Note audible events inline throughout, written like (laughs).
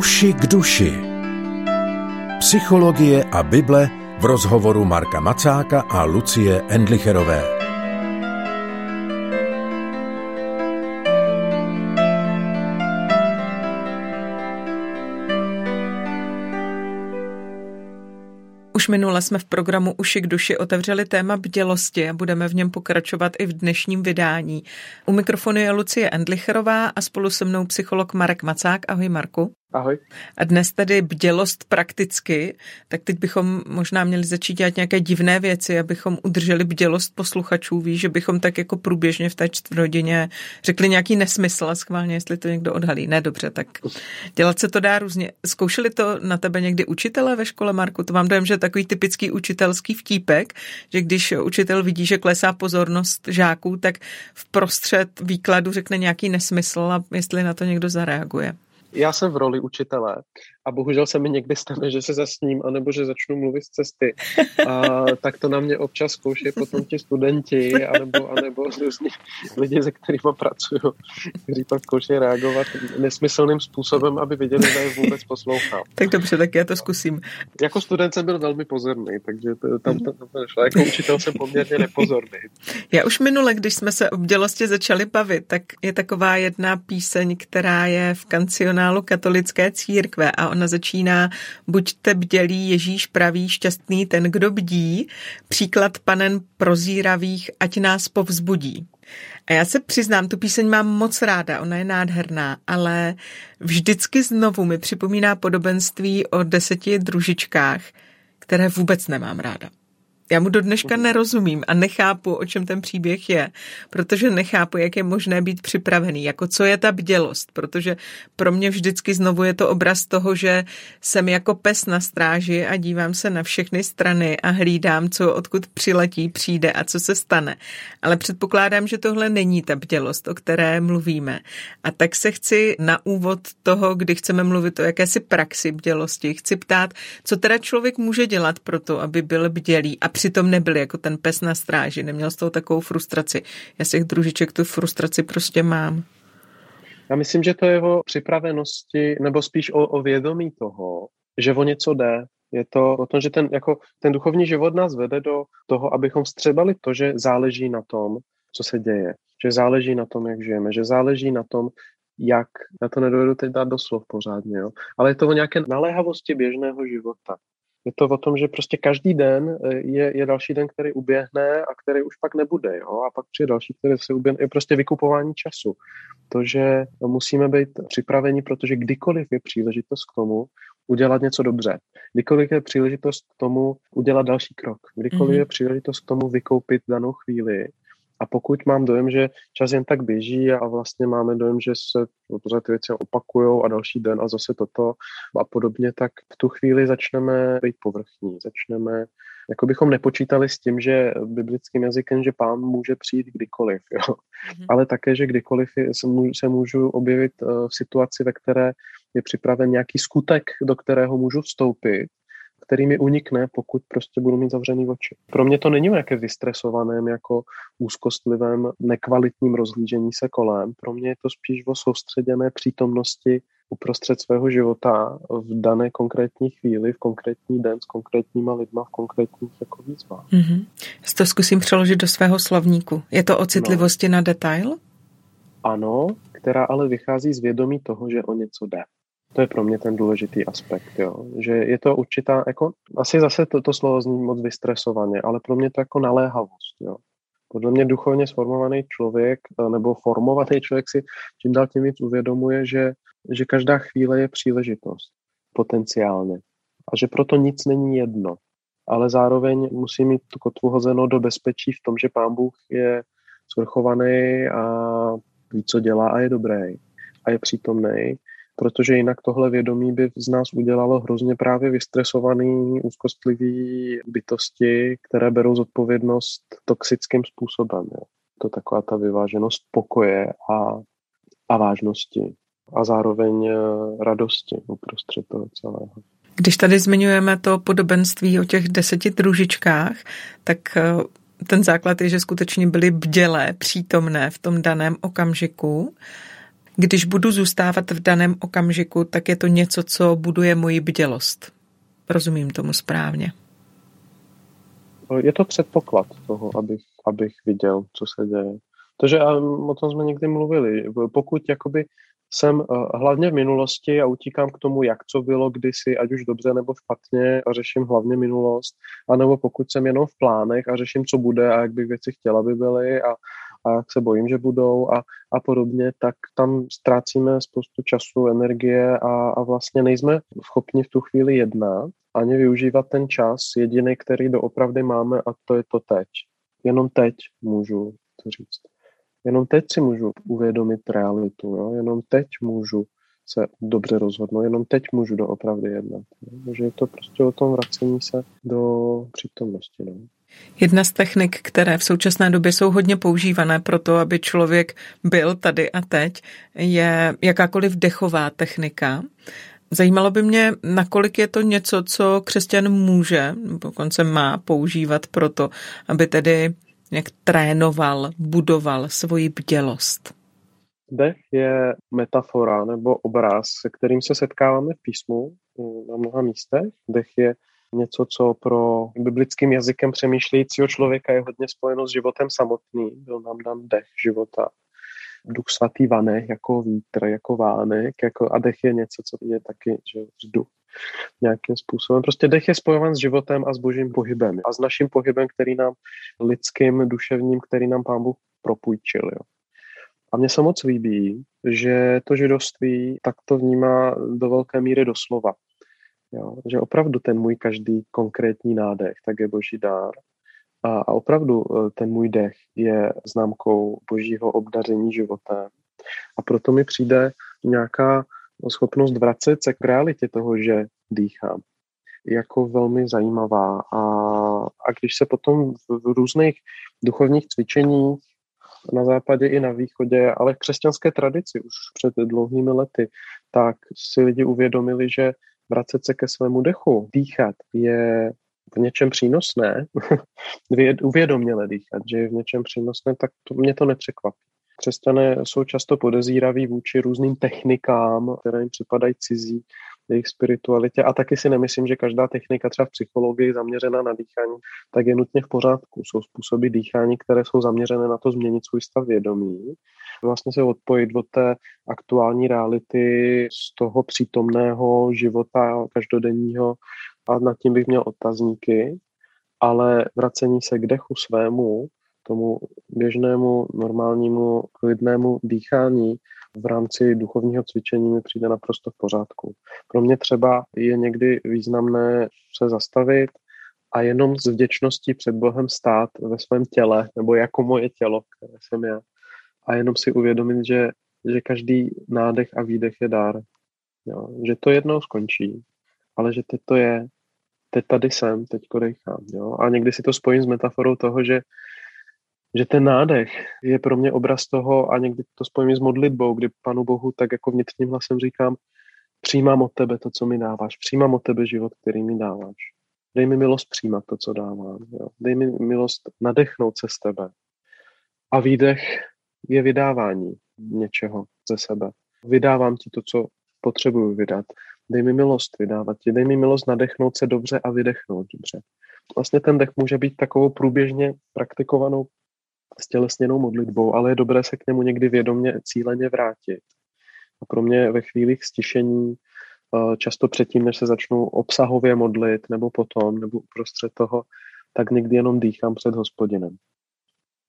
Uši k duši. Psychologie a Bible v rozhovoru Marka Macáka a Lucie Endlicherové. Už minule jsme v programu Uši k duši otevřeli téma bdělosti a budeme v něm pokračovat i v dnešním vydání. U mikrofonu je Lucie Endlicherová a spolu se mnou psycholog Marek Macák. Ahoj Marku. Ahoj. A dnes tedy bdělost prakticky, tak teď bychom možná měli začít dělat nějaké divné věci, abychom udrželi bdělost posluchačů. Víš, že bychom tak jako průběžně v té čtvrtihodině řekli nějaký nesmysl a schválně, jestli to někdo odhalí. Ne, dobře, tak dělat se to dá různě. Zkoušeli to na tebe někdy učitelé ve škole, Marku? To mám dojem, že takový typický učitelský vtípek, že když učitel vidí, že klesá pozornost žáků, tak v prostřed výkladu řekne nějaký nesmysl a jestli na to někdo zareaguje já jsem v roli učitele a bohužel se mi někdy stane, že se zasním, anebo že začnu mluvit z cesty. A tak to na mě občas zkoušejí potom ti studenti, anebo, anebo různí lidi, se kterými pracuju, kteří pak zkoušejí reagovat nesmyslným způsobem, aby viděli, že je vůbec poslouchám. Tak dobře, tak já to zkusím. Jako student jsem byl velmi pozorný, takže to, tam to, to nešlo. Jako učitel jsem poměrně nepozorný. Já už minule, když jsme se o bdělosti začali bavit, tak je taková jedna píseň, která je v kancionálu katolické církve a ona začíná buďte bdělí, Ježíš praví, šťastný ten, kdo bdí, příklad panen prozíravých, ať nás povzbudí. A já se přiznám, tu píseň mám moc ráda, ona je nádherná, ale vždycky znovu mi připomíná podobenství o deseti družičkách, které vůbec nemám ráda. Já mu do dneška mhm. nerozumím a nechápu, o čem ten příběh je, protože nechápu, jak je možné být připravený, jako co je ta bdělost, protože pro mě vždycky znovu je to obraz toho, že jsem jako pes na stráži a dívám se na všechny strany a hlídám, co odkud přiletí, přijde a co se stane. Ale předpokládám, že tohle není ta bdělost, o které mluvíme. A tak se chci na úvod toho, kdy chceme mluvit o jakési praxi bdělosti, chci ptát, co teda člověk může dělat pro to, aby byl bdělý a přitom nebyl jako ten pes na stráži, neměl z toho takovou frustraci. Já z těch družiček tu frustraci prostě mám. Já myslím, že to je o připravenosti, nebo spíš o, o vědomí toho, že o něco jde. Je to o tom, že ten, jako, ten duchovní život nás vede do toho, abychom střebali to, že záleží na tom, co se děje. Že záleží na tom, jak žijeme. Že záleží na tom, jak, já to nedovedu teď dát do slov pořádně, jo? ale je to o nějaké naléhavosti běžného života. Je to o tom, že prostě každý den eh, je, je další den, který uběhne a který už pak nebude. Jo? A pak přijde další, který se uběhne. Je prostě vykupování času. To, že musíme být připraveni, protože kdykoliv je příležitost k tomu udělat něco dobře. Kdykoliv je příležitost k tomu udělat další krok. Kdykoliv mm-hmm. je příležitost k tomu vykoupit danou chvíli, a pokud mám dojem, že čas jen tak běží a vlastně máme dojem, že se pořád ty věci opakují a další den a zase toto a podobně, tak v tu chvíli začneme být povrchní, začneme jako bychom nepočítali s tím, že biblickým jazykem, že pán může přijít kdykoliv, jo. Mm-hmm. ale také, že kdykoliv se, můžu, se můžu objevit eh, v situaci, ve které je připraven nějaký skutek, do kterého můžu vstoupit který mi unikne, pokud prostě budu mít zavřený oči. Pro mě to není o nějaké vystresovaném, jako úzkostlivém, nekvalitním rozhlížení se kolem. Pro mě je to spíš o soustředěné přítomnosti uprostřed svého života v dané konkrétní chvíli, v konkrétní den s konkrétníma lidma, v konkrétních jako výzvách. Mm-hmm. To zkusím přeložit do svého slovníku. Je to o citlivosti no. na detail? Ano, která ale vychází z vědomí toho, že o něco jde. To je pro mě ten důležitý aspekt, jo. že je to určitá, jako, asi zase to, to slovo zní moc vystresovaně, ale pro mě to jako naléhavost. Jo. Podle mě duchovně sformovaný člověk eh, nebo formovaný člověk si čím dál tím víc uvědomuje, že, že každá chvíle je příležitost potenciálně a že proto nic není jedno. Ale zároveň musí mít tu kotvu hozeno do bezpečí v tom, že pán Bůh je svrchovaný a ví, co dělá a je dobrý a je přítomný protože jinak tohle vědomí by z nás udělalo hrozně právě vystresovaný, úzkostlivý bytosti, které berou zodpovědnost toxickým způsobem. Je. To taková ta vyváženost pokoje a, a vážnosti a zároveň eh, radosti uprostřed toho celého. Když tady zmiňujeme to podobenství o těch deseti družičkách, tak eh, ten základ je, že skutečně byly bdělé, přítomné v tom daném okamžiku. Když budu zůstávat v daném okamžiku, tak je to něco, co buduje moji bdělost. Rozumím tomu správně. Je to předpoklad toho, abych, abych viděl, co se děje. Takže o tom jsme někdy mluvili. Pokud jakoby jsem eh, hlavně v minulosti a utíkám k tomu, jak co bylo kdysi, ať už dobře nebo špatně a řeším hlavně minulost, anebo pokud jsem jenom v plánech a řeším, co bude a jak bych věci chtěla, aby byly a, a jak se bojím, že budou a, a podobně, tak tam ztrácíme spoustu času, energie a, a vlastně nejsme schopni v tu chvíli jednat ani využívat ten čas jediný, který doopravdy máme a to je to teď. Jenom teď můžu to říct. Jenom teď si můžu uvědomit realitu, jo? jenom teď můžu se dobře rozhodnout, jenom teď můžu doopravdy jednat. Takže je to prostě o tom vracení se do přítomnosti. No. Jedna z technik, které v současné době jsou hodně používané pro to, aby člověk byl tady a teď, je jakákoliv dechová technika. Zajímalo by mě, nakolik je to něco, co křesťan může, dokonce má používat proto, aby tedy jak trénoval, budoval svoji bdělost. Dech je metafora nebo obraz, se kterým se setkáváme v písmu na mnoha místech. Dech je něco, co pro biblickým jazykem přemýšlejícího člověka je hodně spojeno s životem samotným. Byl nám dan dech života. Duch svatý vane jako vítr, jako vánek, jako, a dech je něco, co je taky že vzduch nějakým způsobem. Prostě dech je spojován s životem a s božím pohybem a s naším pohybem, který nám lidským, duševním, který nám pán Bůh propůjčil. Jo. A mně se moc líbí, že to židovství tak to vnímá do velké míry doslova. Jo, že opravdu ten můj každý konkrétní nádech, tak je boží dár. A, a opravdu e, ten můj dech je známkou božího obdaření životem. A proto mi přijde nějaká schopnost vracet se k realitě toho, že dýchám, jako velmi zajímavá. A, a když se potom v, v různých duchovních cvičeních na západě i na východě, ale v křesťanské tradici už před dlouhými lety, tak si lidi uvědomili, že vracet se ke svému dechu, dýchat je v něčem přínosné, (laughs) uvědoměle dýchat, že je v něčem přínosné, tak to, mě to nepřekvapí. Křesťané jsou často podezíraví vůči různým technikám, které jim připadají cizí, jejich spiritualitě. A taky si nemyslím, že každá technika třeba v psychologii zaměřená na dýchání, tak je nutně v pořádku. Jsou způsoby dýchání, které jsou zaměřené na to změnit svůj stav vědomí, vlastně se odpojit od té aktuální reality, z toho přítomného života každodenního a nad tím bych měl otazníky, ale vracení se k dechu svému, tomu běžnému, normálnímu, klidnému dýchání v rámci duchovního cvičení mi přijde naprosto v pořádku. Pro mě třeba je někdy významné se zastavit a jenom z vděčností před Bohem stát ve svém těle, nebo jako moje tělo, které jsem já. A jenom si uvědomit, že, že každý nádech a výdech je dár. Jo, že to jednou skončí, ale že teď to je, teď tady jsem, teď dechám. A někdy si to spojím s metaforou toho, že že ten nádech je pro mě obraz toho a někdy to spojím s modlitbou, kdy Panu Bohu tak jako vnitřním hlasem říkám, přijímám od tebe to, co mi dáváš, přijímám od tebe život, který mi dáváš. Dej mi milost přijímat to, co dávám. Jo. Dej mi milost nadechnout se z tebe. A výdech je vydávání něčeho ze sebe. Vydávám ti to, co potřebuju vydat. Dej mi milost vydávat ti. Dej mi milost nadechnout se dobře a vydechnout dobře. Vlastně ten dech může být takovou průběžně praktikovanou stělesněnou modlitbou, ale je dobré se k němu někdy vědomě cíleně vrátit. A pro mě ve chvílích stišení, eh, často předtím, než se začnu obsahově modlit, nebo potom, nebo uprostřed toho, tak někdy jenom dýchám před hospodinem.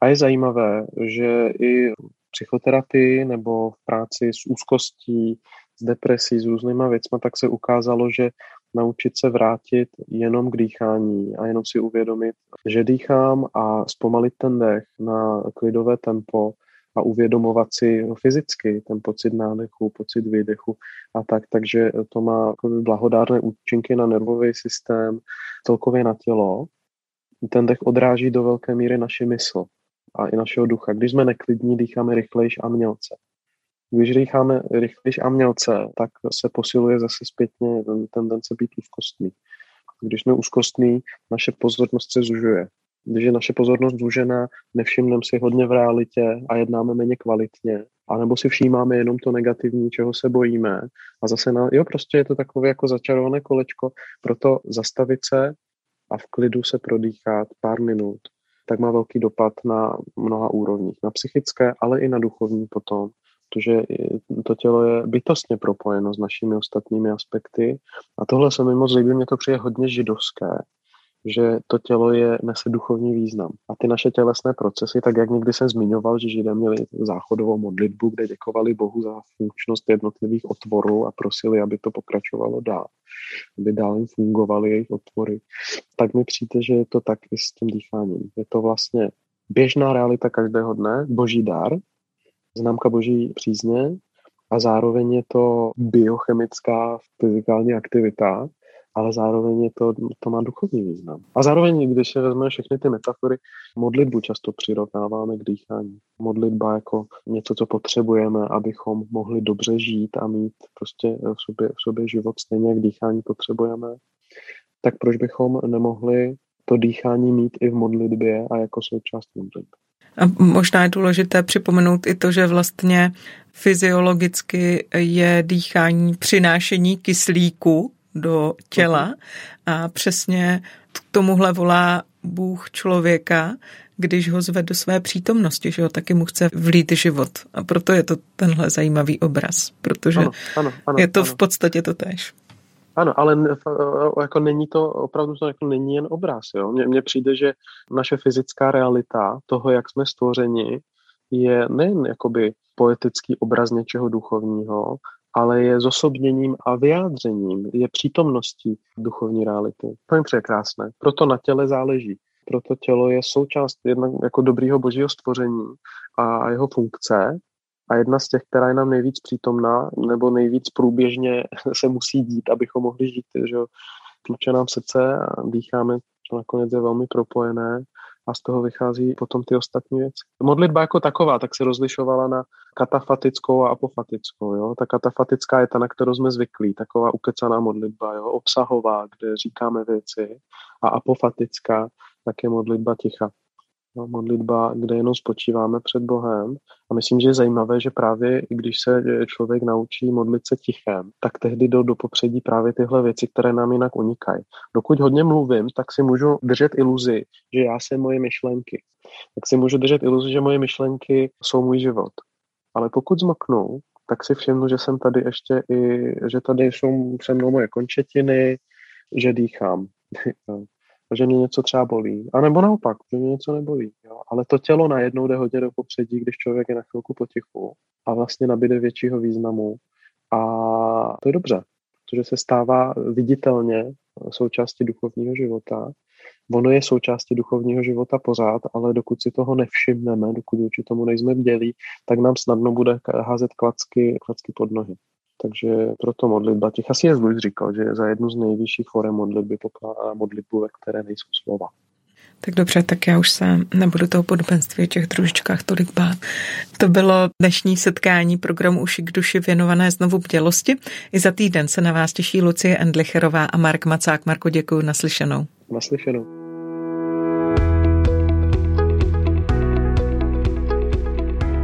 A je zajímavé, že i v psychoterapii nebo v práci s úzkostí, s depresí, s různýma věcmi, tak se ukázalo, že naučit se vrátit jenom k dýchání a jenom si uvědomit, že dýchám a zpomalit ten dech na klidové tempo a uvědomovat si fyzicky ten pocit nádechu, pocit výdechu a tak, takže to má blahodárné účinky na nervový systém, celkově na tělo. Ten dech odráží do velké míry naši mysl a i našeho ducha. Když jsme neklidní, dýcháme rychlejš a mělce. Když dýcháme rychlejš a mělce, tak se posiluje zase zpětně tendence být úzkostný. Když jsme úzkostný, naše pozornost se zužuje. Když je naše pozornost zúžená, nevšimneme si hodně v realitě a jednáme méně kvalitně, anebo si všímáme jenom to negativní, čeho se bojíme. A zase, na, jo, prostě je to takové jako začarované kolečko, proto zastavit se a v klidu se prodýchat pár minut, tak má velký dopad na mnoha úrovních, na psychické, ale i na duchovní potom, protože to tělo je bytostně propojeno s našimi ostatními aspekty a tohle se mi moc líbí, mě to přijde hodně židovské, že to tělo je, nese duchovní význam. A ty naše tělesné procesy, tak jak někdy jsem zmiňoval, že Židé měli záchodovou modlitbu, kde děkovali Bohu za funkčnost jednotlivých otvorů a prosili, aby to pokračovalo dál, aby dál jim fungovaly jejich otvory, tak mi přijde, že je to tak i s tím dýcháním. Je to vlastně běžná realita každého dne, boží dar, známka boží přízně a zároveň je to biochemická fyzikální aktivita, ale zároveň je to, to má duchovní význam. A zároveň, když se vezmeme všechny ty metafory, modlitbu často přirovnáváme k dýchání. Modlitba jako něco, co potřebujeme, abychom mohli dobře žít a mít prostě v sobě, v sobě život stejně, jak dýchání potřebujeme. Tak proč bychom nemohli to dýchání mít i v modlitbě a jako součást modlitby? A možná je důležité připomenout i to, že vlastně fyziologicky je dýchání přinášení kyslíku do těla a přesně k tomuhle volá Bůh člověka, když ho zve do své přítomnosti, že ho taky mu chce vlít život. A proto je to tenhle zajímavý obraz, protože ano, ano, ano, je to ano. v podstatě to tež. Ano, ale jako není to, opravdu to jako není jen obraz. Jo? Mně, mně přijde, že naše fyzická realita toho, jak jsme stvořeni, je nejen jakoby poetický obraz něčeho duchovního, ale je zosobněním a vyjádřením, je přítomností duchovní reality. To je překrásné. Proto na těle záleží. Proto tělo je součást jednak jako dobrýho božího stvoření a jeho funkce a jedna z těch, která je nám nejvíc přítomná nebo nejvíc průběžně (laughs) se musí dít, abychom mohli žít, že tluče nám srdce a dýcháme, to nakonec je velmi propojené a z toho vychází potom ty ostatní věci. Modlitba jako taková tak se rozlišovala na katafatickou a apofatickou. Jo? Ta katafatická je ta, na kterou jsme zvyklí, taková ukecaná modlitba, jo? obsahová, kde říkáme věci a apofatická, tak je modlitba ticha. Modlitba, kde jenom spočíváme před Bohem. A myslím, že je zajímavé, že právě když se člověk naučí modlit se tichem, tak tehdy jdou do popředí právě tyhle věci, které nám jinak unikají. Dokud hodně mluvím, tak si můžu držet iluzi, že já jsem moje myšlenky. Tak si můžu držet iluzi, že moje myšlenky jsou můj život. Ale pokud zmoknu, tak si všimnu, že jsem tady ještě i, že tady jsou se mnou moje končetiny, že dýchám. (laughs) že mě něco třeba bolí. A nebo naopak, že mě něco nebolí. Jo? Ale to tělo najednou jde hodně do popředí, když člověk je na chvilku potichu a vlastně nabíde většího významu. A to je dobře, protože se stává viditelně součástí duchovního života. Ono je součástí duchovního života pořád, ale dokud si toho nevšimneme, dokud vůči tomu nejsme vdělí, tak nám snadno bude házet klacky, klacky pod nohy. Takže proto modlitba. Těch asi je Luis říkal, že za jednu z nejvyšších forem modlitby pokládá modlitbu, ve které nejsou slova. Tak dobře, tak já už se nebudu toho podobenství o těch družičkách tolik bát. To bylo dnešní setkání programu Uši k duši věnované znovu bdělosti. I za týden se na vás těší Lucie Endlicherová a Mark Macák. Marko, děkuji, naslyšenou. Naslyšenou.